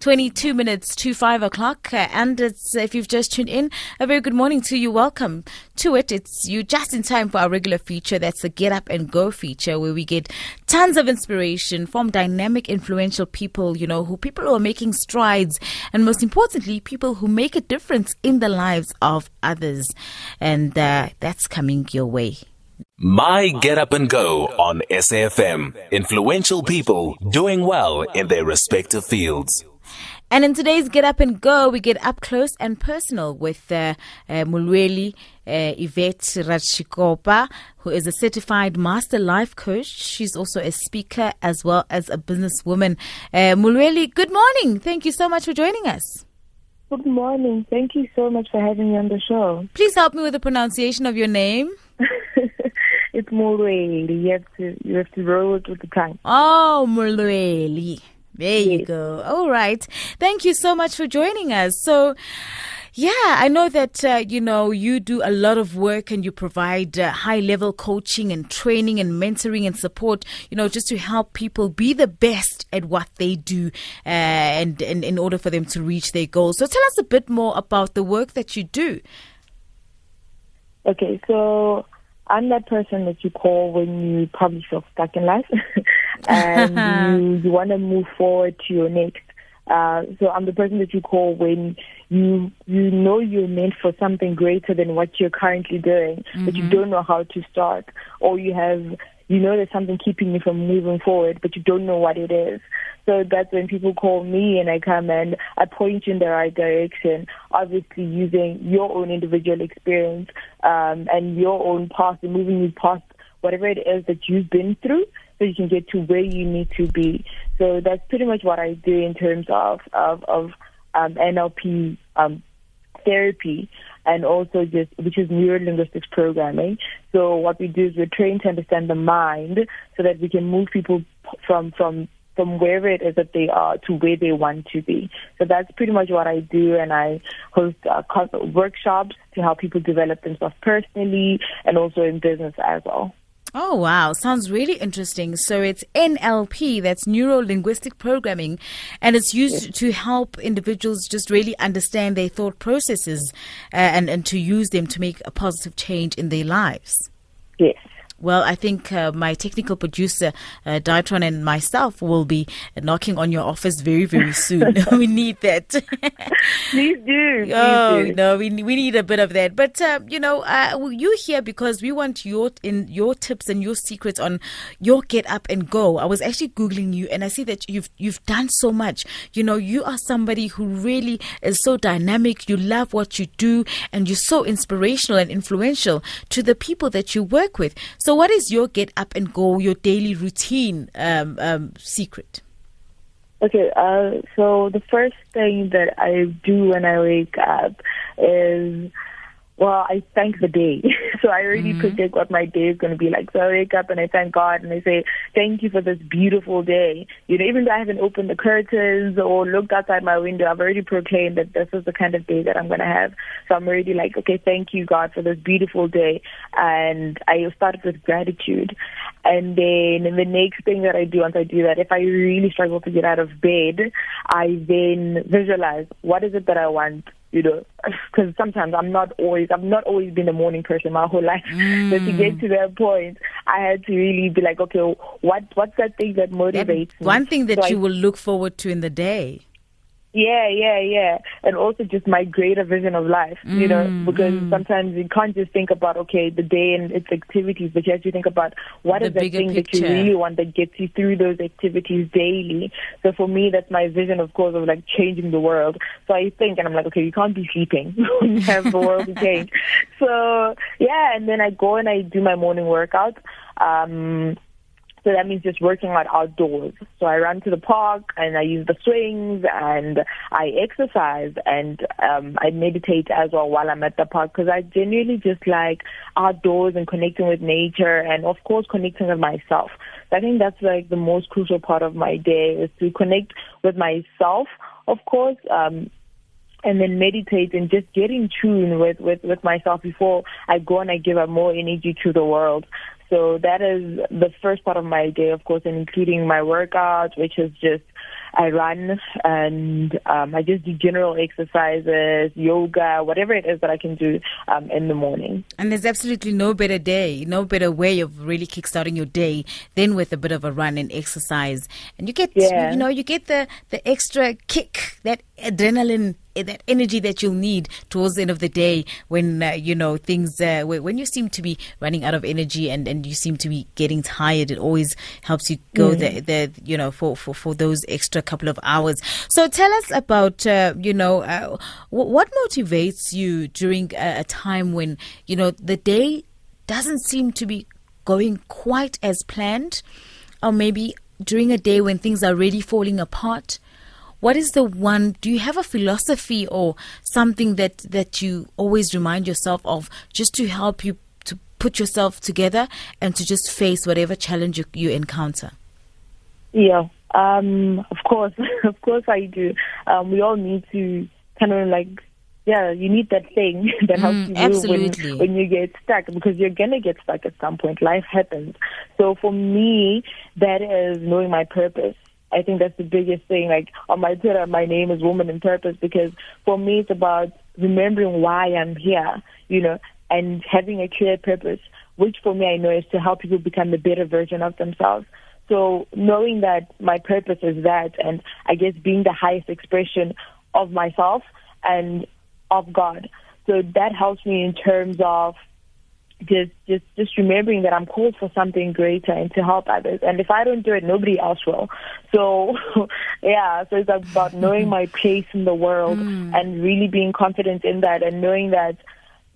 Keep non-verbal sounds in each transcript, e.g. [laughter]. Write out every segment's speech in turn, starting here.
22 minutes to 5 o'clock. And it's, if you've just tuned in, a very good morning to you. Welcome to it. It's you just in time for our regular feature. That's the Get Up and Go feature, where we get tons of inspiration from dynamic, influential people, you know, who people who are making strides. And most importantly, people who make a difference in the lives of others. And uh, that's coming your way. My Get Up and Go on SAFM. Influential people doing well in their respective fields. And in today's Get Up and Go, we get up close and personal with uh, uh, Mulweli uh, Yvette Ratshikhopha, who is a certified master life coach. She's also a speaker as well as a businesswoman. Uh, Mulweli, good morning. Thank you so much for joining us. Good morning. Thank you so much for having me on the show. Please help me with the pronunciation of your name. [laughs] it's Mulweli. You have to you have to roll it with the tongue. Oh, Mulweli. There yes. you go. All right. Thank you so much for joining us. So, yeah, I know that, uh, you know, you do a lot of work and you provide uh, high level coaching and training and mentoring and support, you know, just to help people be the best at what they do uh, and, and in order for them to reach their goals. So tell us a bit more about the work that you do. Okay, so I'm that person that you call when you probably feel stuck in life [laughs] and [laughs] you, you want to move forward to your next. Uh, so I'm the person that you call when you you know you're meant for something greater than what you're currently doing, mm-hmm. but you mm-hmm. don't know how to start, or you have you know there's something keeping you from moving forward, but you don't know what it is. So that's when people call me and I come and I point you in the right direction, obviously using your own individual experience um, and your own past and moving you past whatever it is that you've been through so you can get to where you need to be. So that's pretty much what I do in terms of, of, of um, NLP um, therapy and also just which is neurolinguistics programming. So what we do is we're trained to understand the mind so that we can move people from from from wherever it is that they are to where they want to be. So that's pretty much what I do, and I host uh, workshops to help people develop themselves personally and also in business as well. Oh, wow. Sounds really interesting. So it's NLP, that's Neuro Linguistic Programming, and it's used yes. to help individuals just really understand their thought processes uh, and, and to use them to make a positive change in their lives. Yes. Well, I think uh, my technical producer, uh, and myself will be knocking on your office very, very soon. [laughs] [laughs] we need that. [laughs] Please do. Please oh do. no, we we need a bit of that. But uh, you know, uh, you here because we want your in your tips and your secrets on your get up and go. I was actually googling you, and I see that you've you've done so much. You know, you are somebody who really is so dynamic. You love what you do, and you're so inspirational and influential to the people that you work with. So so, what is your get up and go, your daily routine um, um, secret? Okay, uh, so the first thing that I do when I wake up is well, I thank the day. [laughs] so I already mm-hmm. predict what my day is going to be like. So I wake up and I thank God and I say, thank you for this beautiful day. You know, even though I haven't opened the curtains or looked outside my window, I've already proclaimed that this is the kind of day that I'm going to have. So I'm already like, okay, thank you, God, for this beautiful day. And I started with gratitude. And then the next thing that I do once I do that, if I really struggle to get out of bed, I then visualize what is it that I want you know, [sighs] because sometimes I'm not always, I've not always been a morning person my whole life. [laughs] Mm. So to get to that point, I had to really be like, okay, what what's that thing that motivates that, me? One thing that so you I, will look forward to in the day. Yeah, yeah, yeah. And also just my greater vision of life, you know, mm, because mm. sometimes you can't just think about, okay, the day and its activities, but you have to think about what the is the thing picture. that you really want that gets you through those activities daily. So for me, that's my vision, of course, of like changing the world. So I think, and I'm like, okay, you can't be sleeping. [laughs] you have the world to change. So yeah, and then I go and I do my morning workout. Um, so that means just working out outdoors. So I run to the park and I use the swings and I exercise and um, I meditate as well while I'm at the park because I genuinely just like outdoors and connecting with nature and of course connecting with myself. So I think that's like the most crucial part of my day is to connect with myself, of course, um, and then meditate and just get in tune with, with, with myself before I go and I give up more energy to the world. So that is the first part of my day, of course, and including my workout, which is just I run and um, I just do general exercises, yoga, whatever it is that I can do um, in the morning. And there's absolutely no better day, no better way of really kickstarting your day than with a bit of a run and exercise. And you get, yeah. you know, you get the the extra kick, that adrenaline that energy that you'll need towards the end of the day when uh, you know things uh, when you seem to be running out of energy and, and you seem to be getting tired it always helps you go mm. the, the you know for, for, for those extra couple of hours. So tell us about uh, you know uh, what motivates you during a, a time when you know the day doesn't seem to be going quite as planned? Or maybe during a day when things are really falling apart what is the one do you have a philosophy or something that that you always remind yourself of just to help you to put yourself together and to just face whatever challenge you, you encounter yeah um, of course [laughs] of course i do um, we all need to kind of like yeah, you need that thing [laughs] that helps mm, you absolutely. when, when you get stuck because you're gonna get stuck at some point. Life happens. So for me, that is knowing my purpose. I think that's the biggest thing. Like on my Twitter, my name is Woman in Purpose because for me it's about remembering why I'm here, you know, and having a clear purpose, which for me I know is to help people become a better version of themselves. So knowing that my purpose is that, and I guess being the highest expression of myself and of God. So that helps me in terms of just just just remembering that I'm called for something greater and to help others. And if I don't do it, nobody else will. So [laughs] yeah, so it's about knowing my place in the world mm. and really being confident in that and knowing that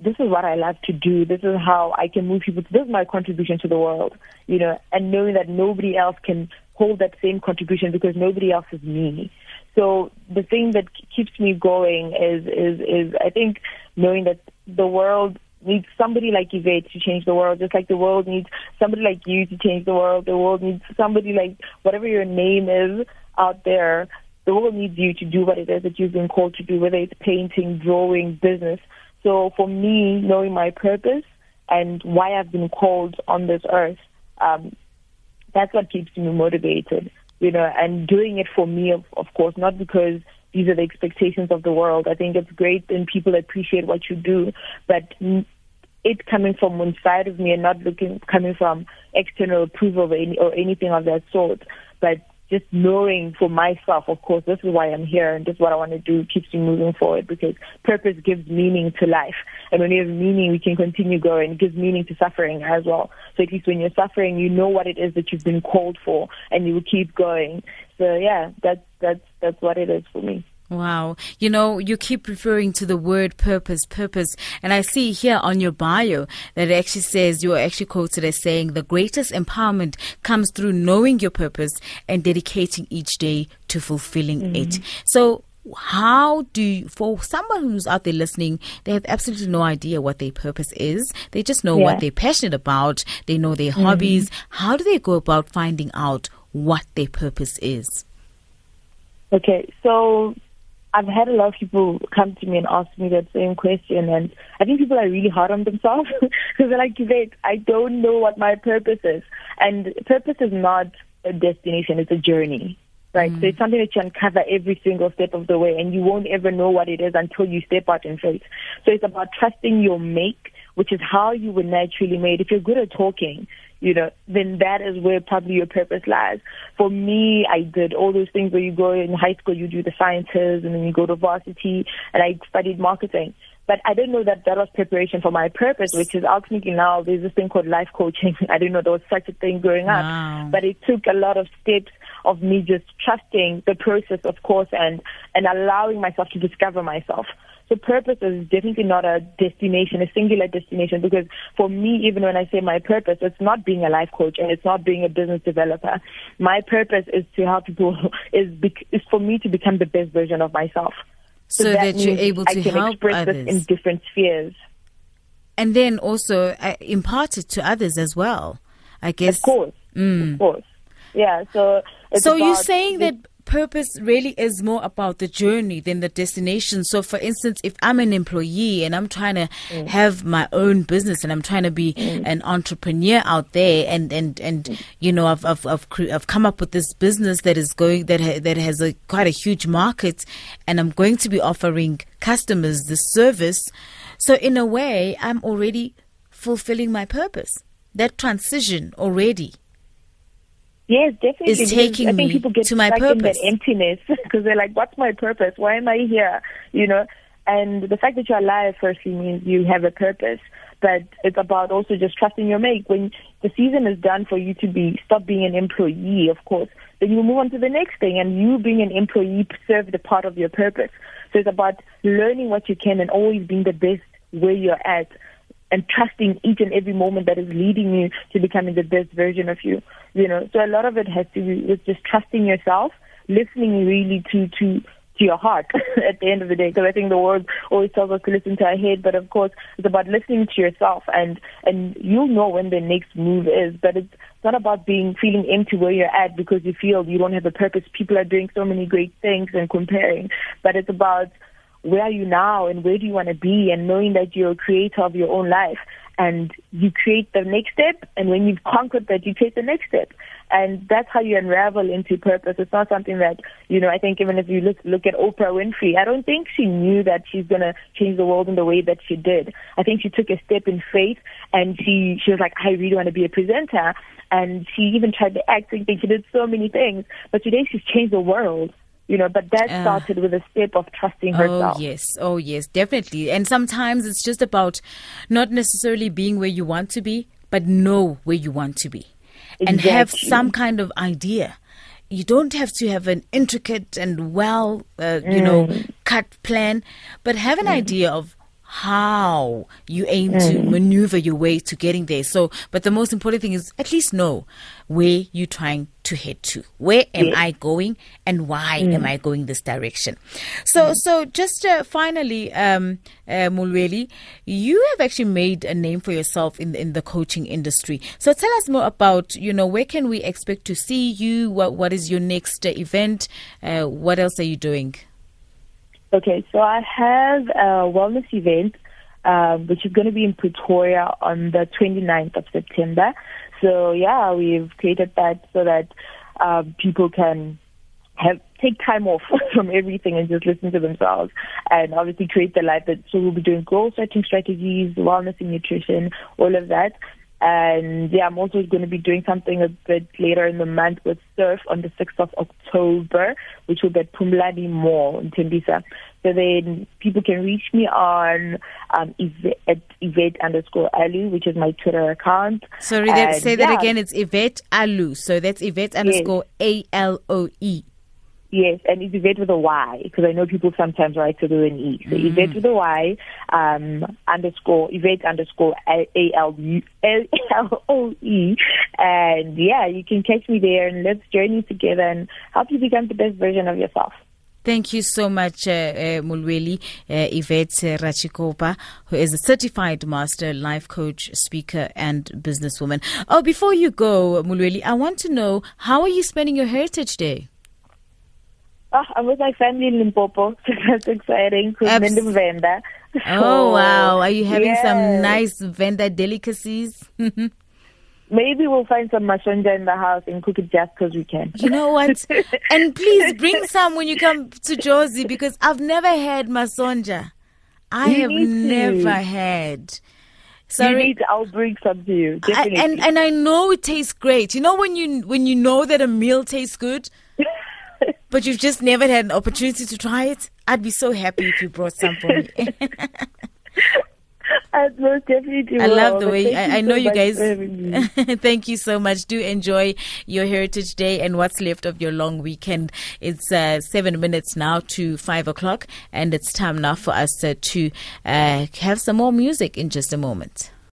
this is what I love to do. This is how I can move people. This is my contribution to the world, you know, and knowing that nobody else can hold that same contribution because nobody else is me. So the thing that keeps me going is is is I think knowing that the world needs somebody like Yvette to change the world, just like the world needs somebody like you to change the world. The world needs somebody like whatever your name is out there. The world needs you to do what it is that you've been called to do, whether it's painting, drawing, business. So for me, knowing my purpose and why I've been called on this earth, um, that's what keeps me motivated, you know, and doing it for me, of, of course, not because these are the expectations of the world. I think it's great when people appreciate what you do, but it coming from inside of me and not looking coming from external approval or, any, or anything of that sort, but just knowing for myself, of course, this is why I'm here and this is what I want to do keeps me moving forward because purpose gives meaning to life. And when you have meaning, we can continue going. It gives meaning to suffering as well. So at least when you're suffering, you know what it is that you've been called for and you will keep going. So yeah, that's, that's, that's what it is for me. Wow. You know, you keep referring to the word purpose, purpose. And I see here on your bio that it actually says you are actually quoted as saying the greatest empowerment comes through knowing your purpose and dedicating each day to fulfilling mm-hmm. it. So, how do you, for someone who's out there listening, they have absolutely no idea what their purpose is. They just know yeah. what they're passionate about. They know their mm-hmm. hobbies. How do they go about finding out what their purpose is? Okay, so I've had a lot of people come to me and ask me that same question, and I think people are really hard on themselves [laughs] because they're like, "Wait, I don't know what my purpose is." And purpose is not a destination; it's a journey, right? Mm. So it's something that you uncover every single step of the way, and you won't ever know what it is until you step out in faith. So it's about trusting your make, which is how you were naturally made. If you're good at talking, you know, then that is where probably your purpose lies. For me, I did all those things where you go in high school, you do the sciences, and then you go to varsity, and I studied marketing. But I didn't know that that was preparation for my purpose, which is ultimately now there's this thing called life coaching. [laughs] I didn't know there was such a thing growing up. Wow. But it took a lot of steps of me just trusting the process, of course, and, and allowing myself to discover myself. So purpose is definitely not a destination, a singular destination, because for me, even when I say my purpose, it's not being a life coach and it's not being a business developer. My purpose is to help people, [laughs] is, bec- is for me to become the best version of myself. So, so that, that you're able to I can help express others. this in different spheres. And then also uh, impart it to others as well, I guess. Of course. Mm. Of course. Yeah, so So you're saying that purpose really is more about the journey than the destination. So, for instance, if I'm an employee and I'm trying to mm. have my own business and I'm trying to be mm. an entrepreneur out there, and and and mm. you know, I've I've I've, I've come up with this business that is going that ha, that has a quite a huge market, and I'm going to be offering customers the service. So, in a way, I'm already fulfilling my purpose. That transition already Yes, definitely. Is taking I think people get to my stuck purpose. in that emptiness [laughs] because they're like, "What's my purpose? Why am I here?" You know. And the fact that you're alive firstly means you have a purpose, but it's about also just trusting your make. When the season is done for you to be stop being an employee, of course, then you move on to the next thing, and you being an employee serve the part of your purpose. So it's about learning what you can and always being the best where you're at and trusting each and every moment that is leading you to becoming the best version of you. You know, so a lot of it has to do with just trusting yourself, listening really to to to your heart [laughs] at the end of the day. Because I think the world always tells us to listen to our head, but of course it's about listening to yourself, and and you'll know when the next move is. But it's not about being feeling empty where you're at because you feel you don't have a purpose. People are doing so many great things and comparing, but it's about where are you now and where do you want to be and knowing that you're a creator of your own life. And you create the next step and when you've conquered that you take the next step. And that's how you unravel into purpose. It's not something that you know i think even if you look look at oprah winfrey i don't think she knew that she's going to change the world in the way that she did. I think she took a step in faith and she she was like i really want to be a presenter. And she even tried the acting thing she did so many things. But today she's changed the world you know but that uh, started with a step of trusting herself oh yes oh yes definitely and sometimes it's just about not necessarily being where you want to be but know where you want to be exactly. and have some kind of idea you don't have to have an intricate and well uh, you mm. know cut plan but have an mm. idea of how you aim mm. to maneuver your way to getting there. So, but the most important thing is at least know where you're trying to head to. Where am I going and why mm. am I going this direction? So, mm. so just uh, finally, um, uh, Mulweli, you have actually made a name for yourself in, in the coaching industry. So tell us more about, you know, where can we expect to see you? What, what is your next uh, event? Uh, what else are you doing? Okay, so I have a wellness event, um, which is going to be in Pretoria on the 29th of September. So yeah, we've created that so that uh, people can have take time off [laughs] from everything and just listen to themselves and obviously create the life that so we'll be doing goal setting strategies, wellness and nutrition, all of that. And yeah, I'm also going to be doing something a bit later in the month with Surf on the 6th of October, which will be at Pumlani Mall in Tembisa. So then people can reach me on um, at Yvette underscore Alu, which is my Twitter account. Sorry, that, say that again. It's Yvette Alu. So that's Yvette underscore A L O E. Yes, and it's Yvette with a Y because I know people sometimes write it with an E. So mm. Yvette with a Y um, underscore Yvette underscore A L L O E, and yeah, you can catch me there and let's journey together and help you become the best version of yourself. Thank you so much, uh, uh, Mulweli uh, Yvette Ratshikhopha, who is a certified master life coach, speaker, and businesswoman. Oh, before you go, Mulweli, I want to know how are you spending your Heritage Day? Oh, I'm with my family in Limpopo. [laughs] So that's exciting. Abs- Venda. Oh, wow. Are you having yes. some nice Venda delicacies? [laughs] Maybe we'll find some masonja in the house and cook it just because we can. You know what? [laughs] and please bring some when you come to Jozi because I've never had masonja. I you have never had. Sorry, need, I'll bring some to you. Definitely. I, and and I know it tastes great. You know when you when you know that a meal tastes good, but you've just never had an opportunity to try it. I'd be so happy if you brought some for me. [laughs] [laughs] I most definitely I love the way I, I, know so you guys. [laughs] thank you so much. Do enjoy your Heritage Day and what's left of your long weekend. It's uh, seven minutes now to five o'clock, and it's time now for us uh, to uh, have some more music in just a moment.